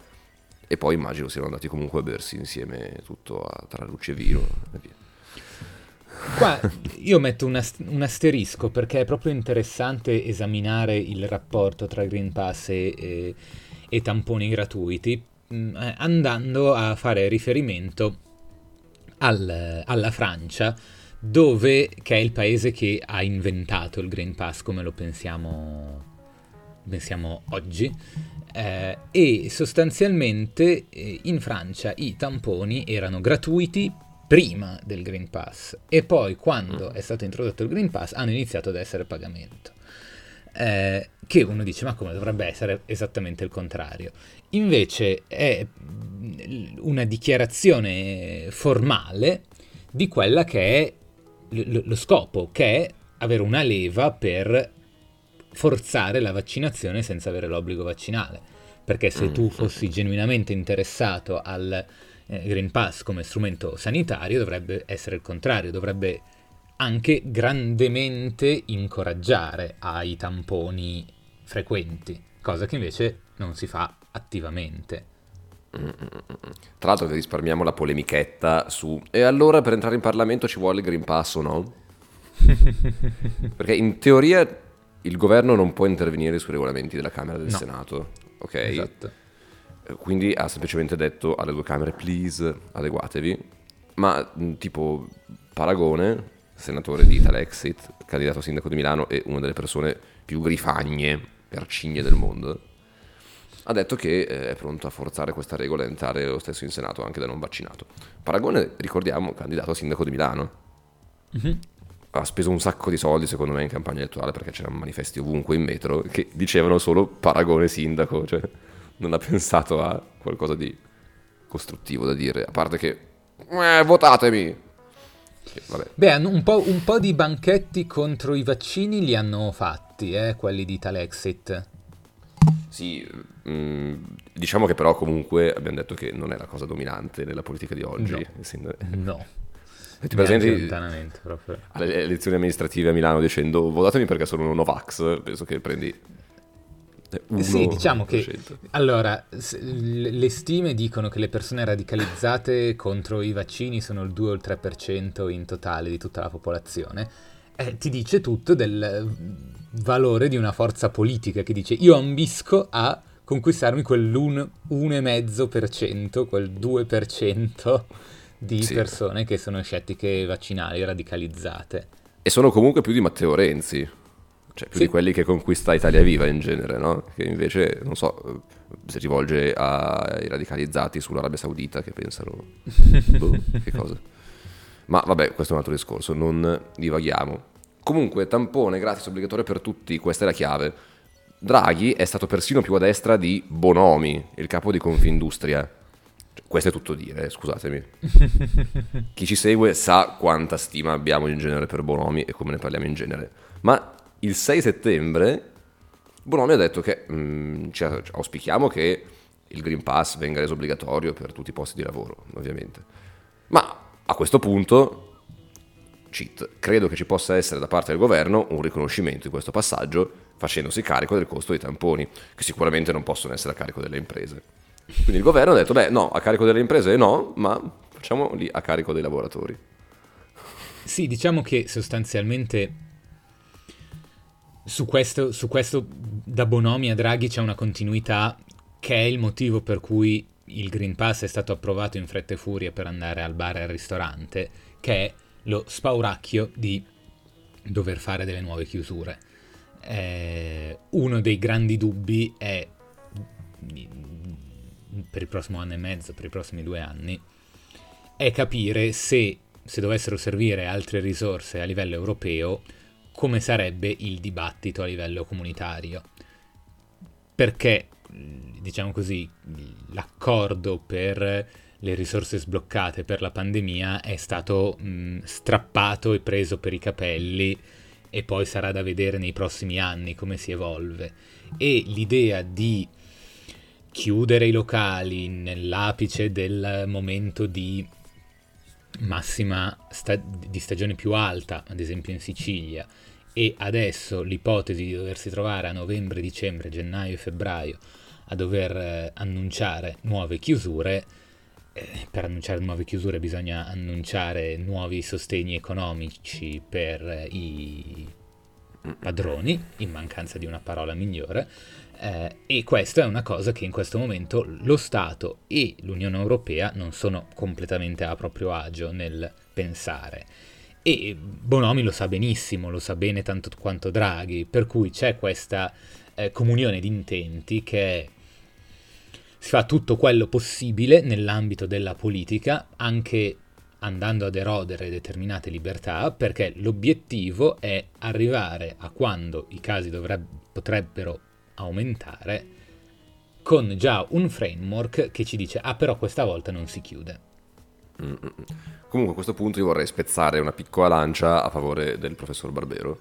E poi immagino siano andati comunque a bersi insieme tutto a, tra luce e vino e via. Qua io metto un, ast- un asterisco perché è proprio interessante esaminare il rapporto tra Green Pass e, e- e tamponi gratuiti eh, andando a fare riferimento al- alla Francia dove, che è il paese che ha inventato il Green Pass come lo pensiamo, pensiamo oggi eh, e sostanzialmente eh, in Francia i tamponi erano gratuiti prima del Green Pass e poi quando è stato introdotto il Green Pass hanno iniziato ad essere a pagamento. Eh, che uno dice ma come dovrebbe essere esattamente il contrario. Invece è mm, una dichiarazione formale di quella che è l- lo scopo, che è avere una leva per forzare la vaccinazione senza avere l'obbligo vaccinale. Perché se tu fossi genuinamente interessato al eh, Green Pass come strumento sanitario, dovrebbe essere il contrario, dovrebbe anche grandemente incoraggiare ai tamponi frequenti, cosa che invece non si fa attivamente. Tra l'altro che risparmiamo la polemichetta su e allora per entrare in Parlamento ci vuole il Green Pass o no? Perché in teoria il governo non può intervenire sui regolamenti della Camera e del No. Senato, ok? Esatto. Eh, Quindi ha semplicemente detto alle due Camere, please, adeguatevi. Ma mh, tipo Paragone, senatore di Italexit, candidato a sindaco di Milano e una delle persone più grifagne arcigne del mondo, ha detto che eh, è pronto a forzare questa regola e entrare lo stesso in Senato anche da non vaccinato. Paragone, ricordiamo, candidato a sindaco di Milano. Ha speso un sacco di soldi, secondo me, in campagna elettorale perché c'erano manifesti ovunque in metro che dicevano solo Paragone sindaco, cioè non ha pensato a qualcosa di costruttivo da dire, a parte che eh, votatemi. Vabbè, Beh, un po', un po' di banchetti contro i vaccini li hanno fatti, eh, quelli di Talexit. Sì, mm, diciamo che però comunque abbiamo detto che non è la cosa dominante nella politica di oggi. No. No. Ti presenti alle elezioni amministrative a Milano dicendo votatemi perché sono un Novax, penso che prendi eh, uno Sì, diciamo che allora le stime dicono che le persone radicalizzate contro i vaccini sono il 2 o il 3% in totale di tutta la popolazione. Eh, ti dice tutto del valore di una forza politica che dice io ambisco a conquistarmi quell'1,5%, quel 2% di Sì. persone che sono scettiche vaccinali radicalizzate. E sono comunque più di Matteo Renzi, cioè più Sì. di quelli che conquista Italia Viva in genere, no? Che invece, non so, si rivolge ai radicalizzati sull'Arabia Saudita che pensano... boh, che cosa. Ma vabbè, questo è un altro discorso, non divaghiamo. Comunque, tampone gratis obbligatorio per tutti, questa è la chiave. Draghi è stato persino più a destra di Bonomi, il capo di Confindustria. Cioè, questo è tutto dire, eh, scusatemi. Chi ci segue sa quanta stima abbiamo in genere per Bonomi e come ne parliamo in genere. Ma il 6 settembre Bonomi ha detto che mm, ci ci auspichiamo che il Green Pass venga reso obbligatorio per tutti i posti di lavoro, ovviamente. Ma a questo punto, cheat, credo che ci possa essere da parte del governo un riconoscimento di questo passaggio facendosi carico del costo dei tamponi, che sicuramente non possono essere a carico delle imprese. Quindi il governo ha detto, beh no, a carico delle imprese no, ma facciamoli a carico dei lavoratori. Sì, diciamo che sostanzialmente su questo, su questo da Bonomi a Draghi c'è una continuità che è il motivo per cui il Green Pass è stato approvato in fretta e furia per andare al bar e al ristorante, che è lo spauracchio di dover fare delle nuove chiusure. Eh, uno dei grandi dubbi è per il prossimo anno e mezzo, per i prossimi due anni, è capire se, se dovessero servire altre risorse a livello europeo, come sarebbe il dibattito a livello comunitario. Perché, diciamo così, l'accordo per le risorse sbloccate per la pandemia è stato mh, strappato e preso per i capelli e poi sarà da vedere nei prossimi anni come si evolve. E l'idea di chiudere i locali nell'apice del momento di massima sta- di stagione più alta, ad esempio in Sicilia, e adesso l'ipotesi di doversi trovare a novembre, dicembre, gennaio e febbraio a dover eh, annunciare nuove chiusure, per annunciare nuove chiusure bisogna annunciare nuovi sostegni economici per eh, i padroni, in mancanza di una parola migliore, eh, e questa è una cosa che in questo momento lo Stato e l'Unione Europea non sono completamente a proprio agio nel pensare. E Bonomi lo sa benissimo, lo sa bene tanto quanto Draghi, per cui c'è questa eh, comunione di intenti che è si fa tutto quello possibile nell'ambito della politica, anche andando ad erodere determinate libertà, perché l'obiettivo è arrivare a quando i casi dovreb- potrebbero aumentare con già un framework che ci dice ah però questa volta non si chiude. Comunque a questo punto io vorrei spezzare una piccola lancia a favore del professor Barbero,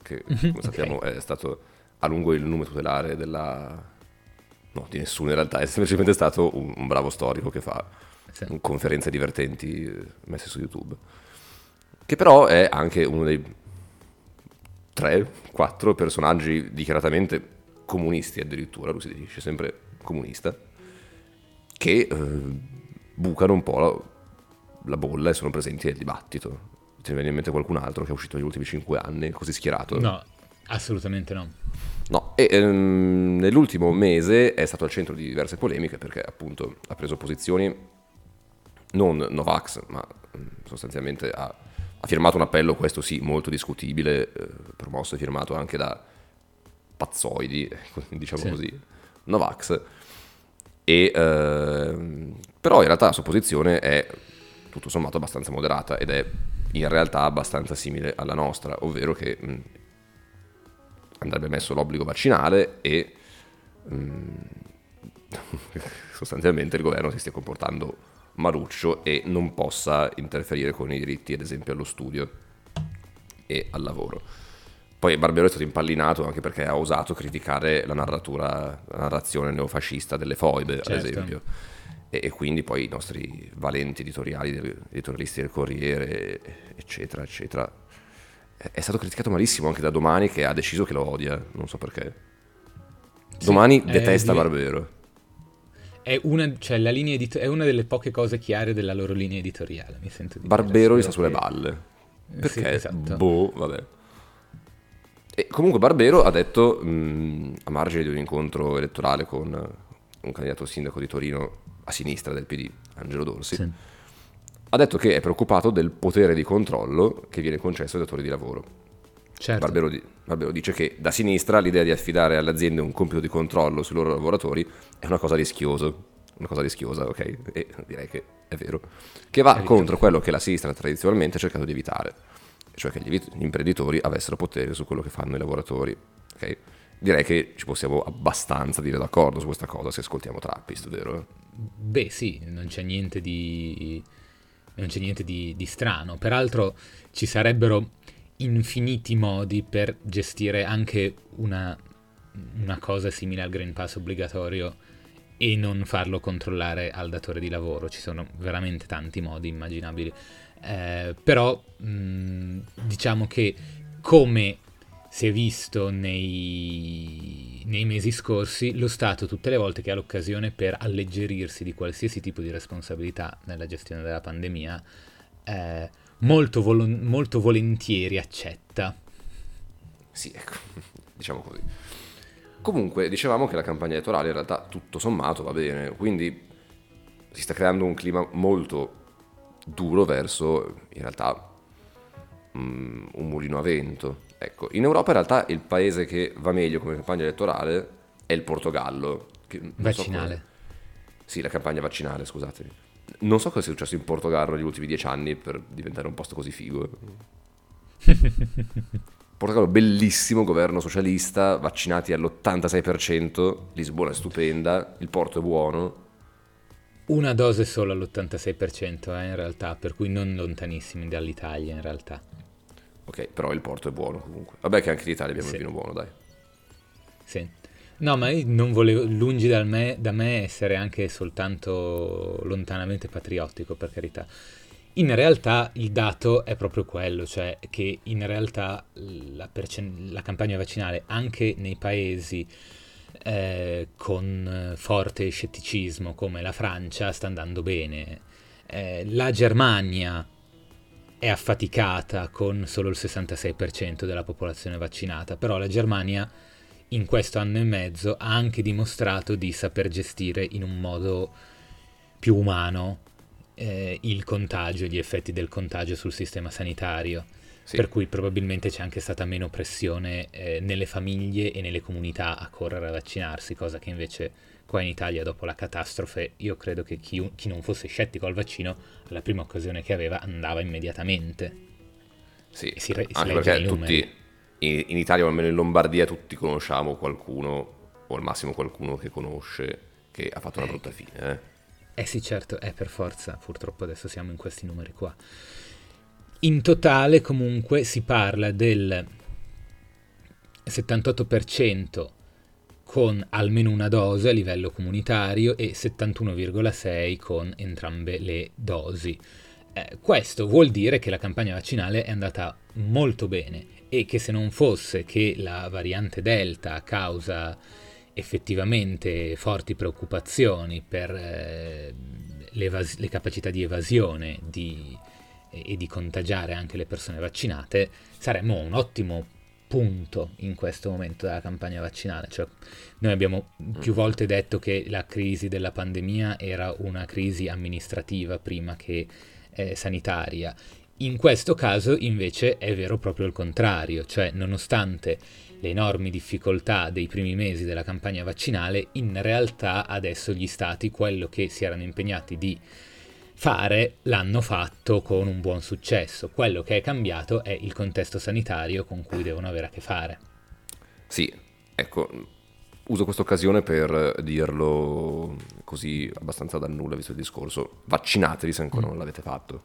che come sappiamo è stato a lungo il nome tutelare della... No, di nessuno in realtà, è semplicemente stato un, un bravo storico che fa Sì. conferenze divertenti eh, messe su YouTube. Che però è anche uno dei tre, quattro personaggi dichiaratamente comunisti addirittura, lui si dice sempre comunista, che eh, bucano un po' la, la bolla e sono presenti nel dibattito. Ti viene in mente qualcun altro che è uscito negli ultimi cinque anni, così schierato? No, assolutamente no. No, e ehm, nell'ultimo mese è stato al centro di diverse polemiche perché appunto ha preso posizioni non Novax, ma mm, sostanzialmente ha, ha firmato un appello, questo sì, molto discutibile, eh, promosso e firmato anche da pazzoidi, diciamo Sì. così, Novax. E, ehm, però in realtà la sua posizione è tutto sommato abbastanza moderata ed è in realtà abbastanza simile alla nostra, ovvero che mh, andrebbe messo l'obbligo vaccinale e mh, sostanzialmente il governo si stia comportando maruccio e non possa interferire con i diritti, ad esempio, allo studio e al lavoro. Poi Barbero è stato impallinato anche perché ha osato criticare la narratura, la narrazione neofascista delle foibe, ad Certo. esempio. E, e quindi poi i nostri valenti editoriali, editorialisti del Corriere, eccetera, eccetera. È stato criticato malissimo anche da Domani che ha deciso che lo odia, non so perché. Domani eh, detesta lui- Barbero. È una, cioè, la linea edito- è una delle poche cose chiare della loro linea editoriale, mi sento di Barbero gli sta sulle balle. Eh, Perché? sì, esatto. Boh, vabbè. E comunque Barbero ha detto, mh, a margine di un incontro elettorale con un candidato sindaco di Torino a sinistra del PD, Angelo Dorsi, Sì. Ha detto che è preoccupato del potere di controllo che viene concesso ai datori di lavoro. Certo. Barbero, di- Barbero dice che da sinistra l'idea di affidare alle aziende un compito di controllo sui loro lavoratori è una cosa rischiosa, una cosa rischiosa, ok? E direi che è vero, che va contro quello che la sinistra tradizionalmente ha cercato di evitare, cioè che gli, gli imprenditori avessero potere su quello che fanno i lavoratori, ok? Direi che ci possiamo abbastanza dire d'accordo su questa cosa se ascoltiamo Trappist, vero? Beh, sì, non c'è niente di. Non c'è niente di, di strano. Peraltro ci sarebbero infiniti modi per gestire anche una, una cosa simile al Green Pass obbligatorio e non farlo controllare al datore di lavoro. Ci sono veramente tanti modi immaginabili. Eh, però mh, diciamo che come si è visto nei, nei mesi scorsi, lo Stato tutte le volte che ha l'occasione per alleggerirsi di qualsiasi tipo di responsabilità nella gestione della pandemia, eh, molto, volo- molto volentieri accetta. Sì, ecco, diciamo così. Comunque, dicevamo che la campagna elettorale in realtà tutto sommato va bene, quindi si sta creando un clima molto duro verso, in realtà, mm, un mulino a vento. Ecco, in Europa in realtà il paese che va meglio come campagna elettorale è il Portogallo. non so Vaccinale. cosa- sì, la campagna vaccinale, scusatemi. Non so cosa sia successo in Portogallo negli ultimi dieci anni per diventare un posto così figo. Portogallo bellissimo, governo socialista, vaccinati all'86%, Lisbona è stupenda, il porto è buono. Una dose solo all'86% eh, in realtà, per cui non lontanissimi dall'Italia in realtà. Ok, però il porto è buono comunque. Vabbè che anche in Italia abbiamo Sì. il vino buono, dai. Sì. No, ma io non volevo, lungi me, da me essere anche soltanto lontanamente patriottico, per carità. In realtà il dato è proprio quello, cioè che in realtà la, percen- la campagna vaccinale anche nei paesi eh, con forte scetticismo come la Francia sta andando bene. Eh, la Germania è affaticata con solo il 66% della popolazione vaccinata, però la Germania in questo anno e mezzo ha anche dimostrato di saper gestire in un modo più umano eh, il contagio, gli effetti del contagio sul sistema sanitario. Sì. Per cui probabilmente c'è anche stata meno pressione eh, nelle famiglie e nelle comunità a correre a vaccinarsi, cosa che invece qua in Italia dopo la catastrofe io credo che chi, chi non fosse scettico al vaccino alla prima occasione che aveva andava immediatamente. Sì, si re- si anche perché tutti, in, in Italia o almeno in Lombardia, tutti conosciamo qualcuno, o al massimo qualcuno che conosce, che ha fatto una brutta fine. Eh. Eh sì, certo, è per forza, purtroppo adesso siamo in questi numeri qua. In totale comunque si parla del 78% con almeno una dose a livello comunitario e 71,6% con entrambe le dosi. Eh, questo vuol dire che la campagna vaccinale è andata molto bene e che se non fosse che la variante Delta causa effettivamente forti preoccupazioni per eh, le, capacità di evasione di, e di contagiare anche le persone vaccinate, saremmo un ottimo punto in questo momento della campagna vaccinale. Cioè, noi abbiamo più mm. volte detto che la crisi della pandemia era una crisi amministrativa prima che eh, sanitaria. In questo caso invece è vero proprio il contrario, cioè nonostante le enormi difficoltà dei primi mesi della campagna vaccinale, in realtà adesso gli stati quello che si erano impegnati di fare l'hanno fatto con un buon successo. Quello che è cambiato è il contesto sanitario con cui devono avere a che fare. Sì, ecco, uso questa occasione per dirlo così abbastanza da nulla, visto il discorso. Vaccinatevi se ancora mm. non l'avete fatto.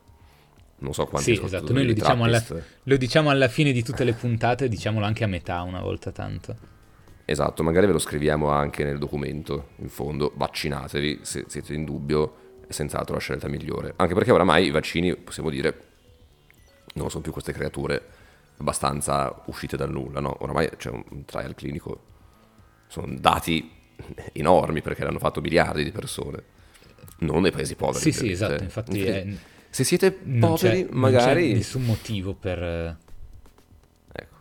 Non so quanti Sì, esatto, noi lo diciamo, alla, lo diciamo alla fine di tutte le puntate, diciamolo anche a metà una volta tanto. Esatto, magari ve lo scriviamo anche nel documento, in fondo, vaccinatevi se siete in dubbio, è senz'altro la scelta migliore. Anche perché oramai i vaccini, possiamo dire, non sono più queste creature abbastanza uscite dal nulla, no? Oramai c'è un trial clinico, sono dati enormi perché l'hanno fatto miliardi di persone, non nei paesi poveri. Sì, sì, esatto, infatti è se siete poveri, non magari... Non c'è nessun motivo per... Eh, ecco.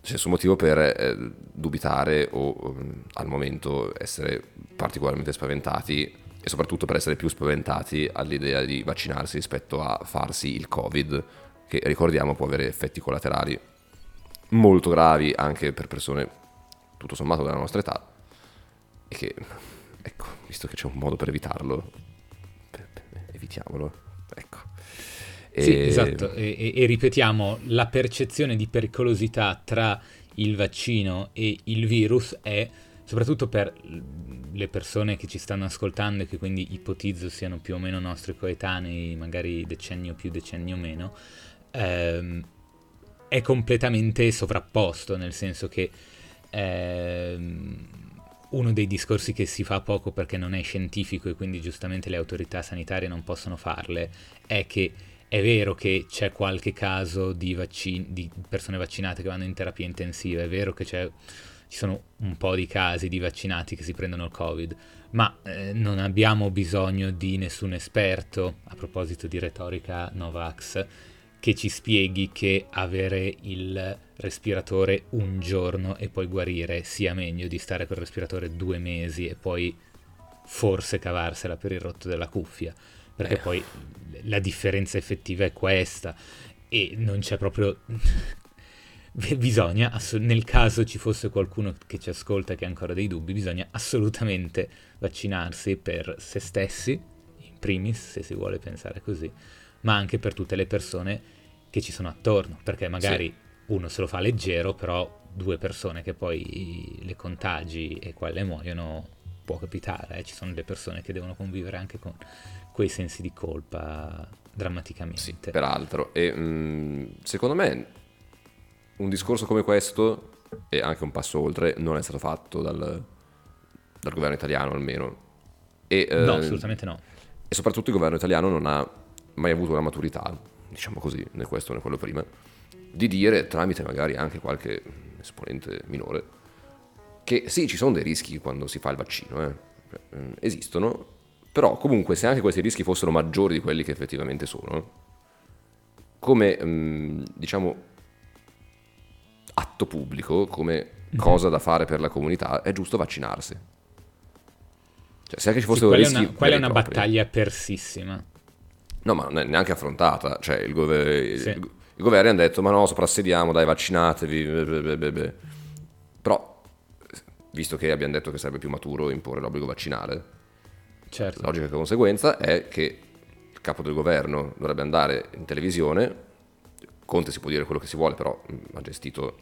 C'è nessun motivo per eh, dubitare o um, al momento essere particolarmente spaventati e soprattutto per essere più spaventati all'idea di vaccinarsi rispetto a farsi il Covid, che ricordiamo può avere effetti collaterali molto gravi anche per persone tutto sommato della nostra età e che, ecco, visto che c'è un modo per evitarlo, evitiamolo. Ecco. E... Sì, esatto, e, e, ripetiamo, la percezione di pericolosità tra il vaccino e il virus è, soprattutto per le persone che ci stanno ascoltando e che quindi ipotizzo siano più o meno nostri coetanei, magari decennio più, decennio meno, ehm, è completamente sovrapposto, nel senso che ehm, uno dei discorsi che si fa poco perché non è scientifico e quindi giustamente le autorità sanitarie non possono farle è che è vero che c'è qualche caso di, vaccin- di persone vaccinate che vanno in terapia intensiva, è vero che ci sono un po' di casi di vaccinati che si prendono il Covid, ma eh, non abbiamo bisogno di nessun esperto, a proposito di retorica Novax, che ci spieghi che avere il respiratore un giorno e poi guarire sia meglio di stare col respiratore due mesi e poi forse cavarsela per il rotto della cuffia, perché eh. poi la differenza effettiva è questa e non c'è proprio... bisogna, nel caso ci fosse qualcuno che ci ascolta che ha ancora dei dubbi, bisogna assolutamente vaccinarsi per se stessi, in primis, se si vuole pensare così, ma anche per tutte le persone che ci sono attorno, perché magari sì. uno se lo fa leggero, però due persone che poi le contagi e quelle muoiono può capitare, eh? ci sono delle persone che devono convivere anche con quei sensi di colpa drammaticamente. Sì, peraltro, e mh, mm, secondo me un discorso come questo, e anche un passo oltre, non è stato fatto dal, dal governo italiano almeno. E, no, eh, assolutamente no. E soprattutto il governo italiano non ha mai avuto una maturità diciamo così, né questo né quello prima, di dire tramite magari anche qualche esponente minore che sì, ci sono dei rischi quando si fa il vaccino, eh. Mm, esistono, però comunque se anche questi rischi fossero maggiori di quelli che effettivamente sono, come mm, diciamo atto pubblico, come mhm. cosa da fare per la comunità, è giusto vaccinarsi. Cioè, se anche ci fossero sì, rischi... Una, quella è una propri, battaglia persissima. No, ma non è neanche affrontata. Cioè, il, gover- sì. il, il governo ha detto, ma no, soprassediamo, dai, vaccinatevi. Beh, beh, beh. Però, visto che abbiamo detto che sarebbe più maturo imporre l'obbligo vaccinale, certo. la logica conseguenza è che il capo del governo dovrebbe andare in televisione, Conte si può dire quello che si vuole, però ha gestito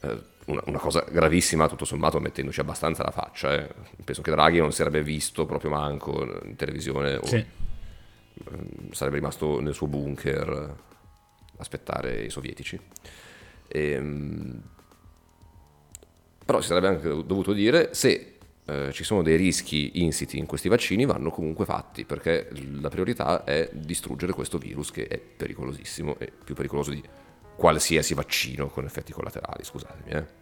eh, una, una, cosa gravissima, tutto sommato, mettendoci abbastanza la faccia. Eh. Penso che Draghi non si sarebbe visto proprio manco in televisione. O... Sì Ehm, sarebbe rimasto nel suo bunker aspettare i sovietici. E, ehm, Però si sarebbe anche dovuto dire se eh, ci sono dei rischi insiti in questi vaccini vanno comunque fatti, perché la priorità è distruggere questo virus che è pericolosissimo e più pericoloso di qualsiasi vaccino con effetti collaterali, scusatemi. Eh.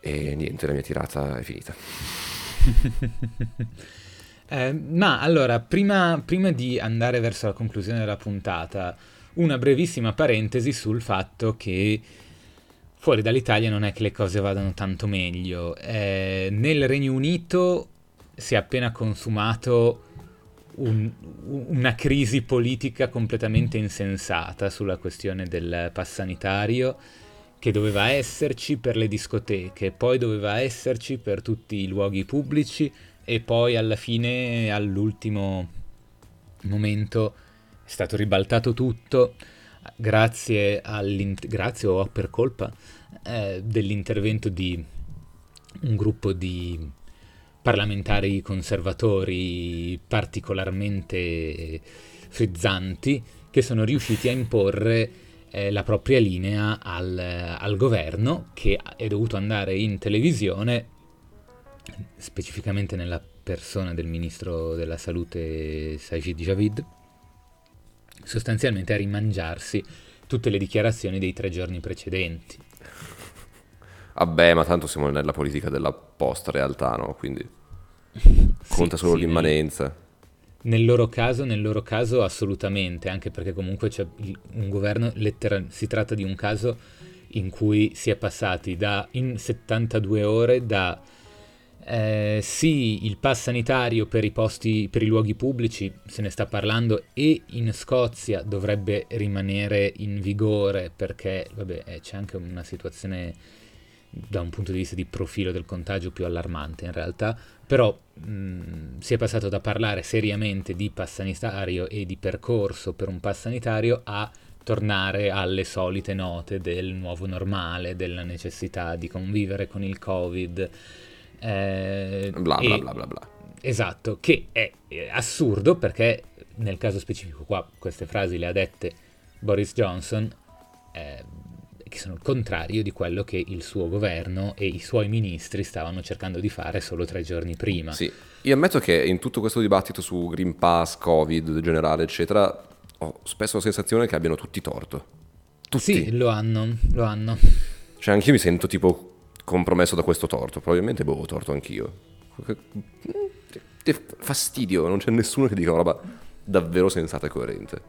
E niente, la mia tirata è finita. eh, ma allora, prima, prima di andare verso la conclusione della puntata, una brevissima parentesi sul fatto che fuori dall'Italia non è che le cose vadano tanto meglio. Eh, nel Regno Unito si è appena consumato un, una crisi politica completamente insensata sulla questione del pass sanitario che doveva esserci per le discoteche, poi doveva esserci per tutti i luoghi pubblici e poi alla fine, all'ultimo momento, è stato ribaltato tutto grazie, grazie o per colpa eh, dell'intervento di un gruppo di parlamentari conservatori particolarmente frizzanti che sono riusciti a imporre eh, la propria linea al, al, governo che è dovuto andare in televisione, specificamente nella persona del ministro della salute Sajid Javid, sostanzialmente a rimangiarsi tutte le dichiarazioni dei tre giorni precedenti. Vabbè, ma tanto siamo nella politica della post-realtà, no? Quindi conta solo sì, l'immanenza. Nel loro, caso, nel loro caso assolutamente, anche perché comunque c'è un governo, letteral, si tratta di un caso in cui si è passati da, in 72 ore da eh, sì, il pass sanitario per i posti, per i luoghi pubblici, se ne sta parlando, e in Scozia dovrebbe rimanere in vigore perché, vabbè, eh, c'è anche una situazione da un punto di vista di profilo del contagio più allarmante in realtà, però mh, si è passato da parlare seriamente di pass sanitario e di percorso per un pass sanitario a tornare alle solite note del nuovo normale, della necessità di convivere con il Covid. Eh, bla bla e, bla bla bla. Esatto, che è, è assurdo perché nel caso specifico qua queste frasi le ha dette Boris Johnson. Eh, che sono il contrario di quello che il suo governo e i suoi ministri stavano cercando di fare solo tre giorni prima. Sì, io ammetto che in tutto questo dibattito su Green Pass, Covid generale, eccetera, ho spesso la sensazione che abbiano tutti torto. Tutti. Sì, lo hanno, lo hanno. Cioè, anch'io mi sento tipo compromesso da questo torto. Probabilmente boh, ho torto anch'io. Fastidio, non c'è nessuno che dica una roba davvero sensata e coerente.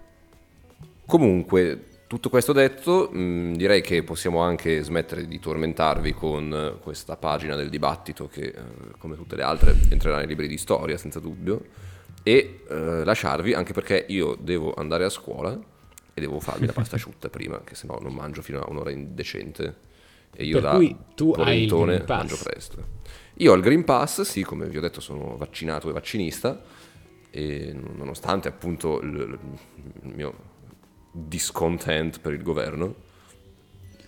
Comunque, tutto questo detto, mh, mm, direi che possiamo anche smettere di tormentarvi con eh, questa pagina del dibattito che, eh, come tutte le altre, entrerà nei libri di storia, senza dubbio, e eh, lasciarvi, anche perché io devo andare a scuola e devo farmi la pasta asciutta prima, che se no non mangio fino a un'ora indecente. E io per da cui tu hai il Green Pass. presto. Io ho il Green Pass, sì, come vi ho detto sono vaccinato e vaccinista, e nonostante appunto il, il mio discontent per il governo.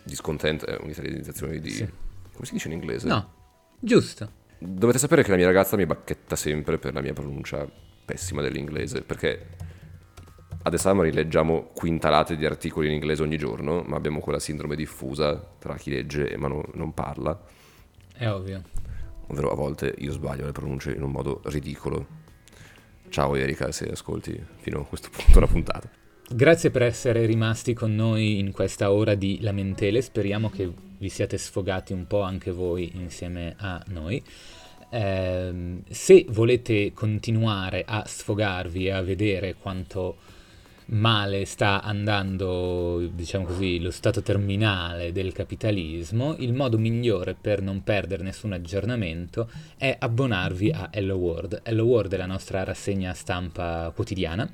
Discontent è un'italianizzazione di... Sì. come si dice in inglese? No, giusto. Dovete sapere che la mia ragazza mi bacchetta sempre per la mia pronuncia pessima dell'inglese, perché ad Esame leggiamo quintalate di articoli in inglese ogni giorno, ma abbiamo quella sindrome diffusa tra chi legge ma non, non parla. È ovvio. Ovvero a volte io sbaglio le pronunce in un modo ridicolo. Ciao Erika, se ascolti fino a questo punto la puntata. Grazie per essere rimasti con noi in questa ora di lamentele, speriamo che vi siate sfogati un po' anche voi insieme a noi. Eh, se volete continuare a sfogarvi e a vedere quanto male sta andando, diciamo così, lo stato terminale del capitalismo, il modo migliore per non perdere nessun aggiornamento è abbonarvi a Hello World. Hello World è la nostra rassegna stampa quotidiana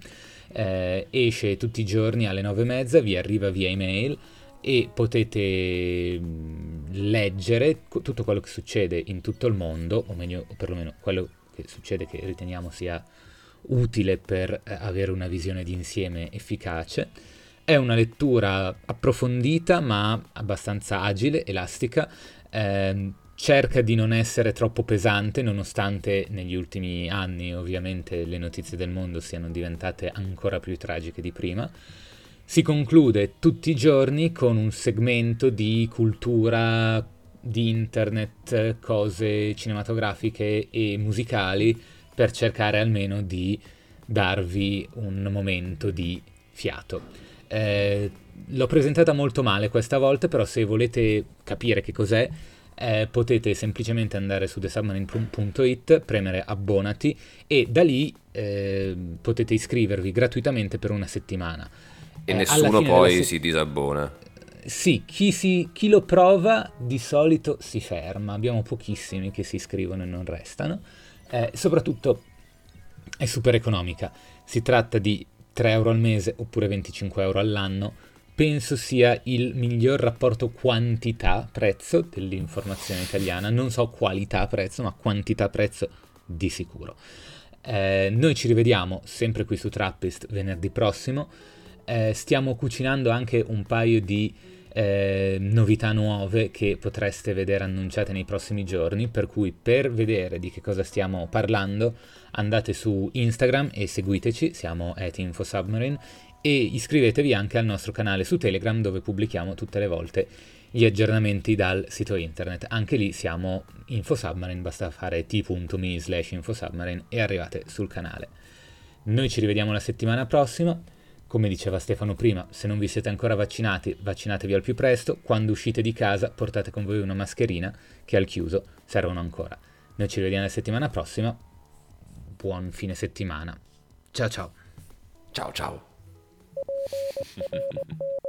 eh, esce tutti i giorni alle nove e mezza, vi arriva via email e potete mm, leggere tutto quello che succede in tutto il mondo, o meglio, o perlomeno quello che succede che riteniamo sia utile per eh, avere una visione d'insieme efficace. È una lettura approfondita ma abbastanza agile, elastica. Eh, cerca di non essere troppo pesante, nonostante negli ultimi anni ovviamente le notizie del mondo siano diventate ancora più tragiche di prima. Si conclude tutti i giorni con un segmento di cultura di internet, cose cinematografiche e musicali per cercare almeno di darvi un momento di fiato. Eh, l'ho presentata molto male questa volta, però se volete capire che cos'è, eh, potete semplicemente andare su thesubmarine.it, premere abbonati e da lì eh, potete iscrivervi gratuitamente per una settimana. E Eh, nessuno poi se- si disabbona. Sì, chi, si- chi lo prova di solito si ferma, abbiamo pochissimi che si iscrivono e non restano. Eh, soprattutto è super economica, si tratta di 3 euro al mese oppure 25 euro all'anno. Penso sia il miglior rapporto quantità-prezzo dell'informazione italiana, non so qualità-prezzo, ma quantità-prezzo di sicuro. Eh, noi ci rivediamo sempre qui su Trappist venerdì prossimo. Eh, stiamo cucinando anche un paio di eh, novità nuove che potreste vedere annunciate nei prossimi giorni, per cui per vedere di che cosa stiamo parlando andate su Instagram e seguiteci, siamo at InfoSubmarine e iscrivetevi anche al nostro canale su Telegram dove pubblichiamo tutte le volte gli aggiornamenti dal sito internet. Anche lì siamo InfoSubmarine, basta fare t.me slash InfoSubmarine e arrivate sul canale. Noi ci rivediamo la settimana prossima. Come diceva Stefano prima, se non vi siete ancora vaccinati, vaccinatevi al più presto. Quando uscite di casa, portate con voi una mascherina che al chiuso servono ancora. Noi ci rivediamo la settimana prossima. Buon fine settimana. Ciao ciao. Ciao ciao.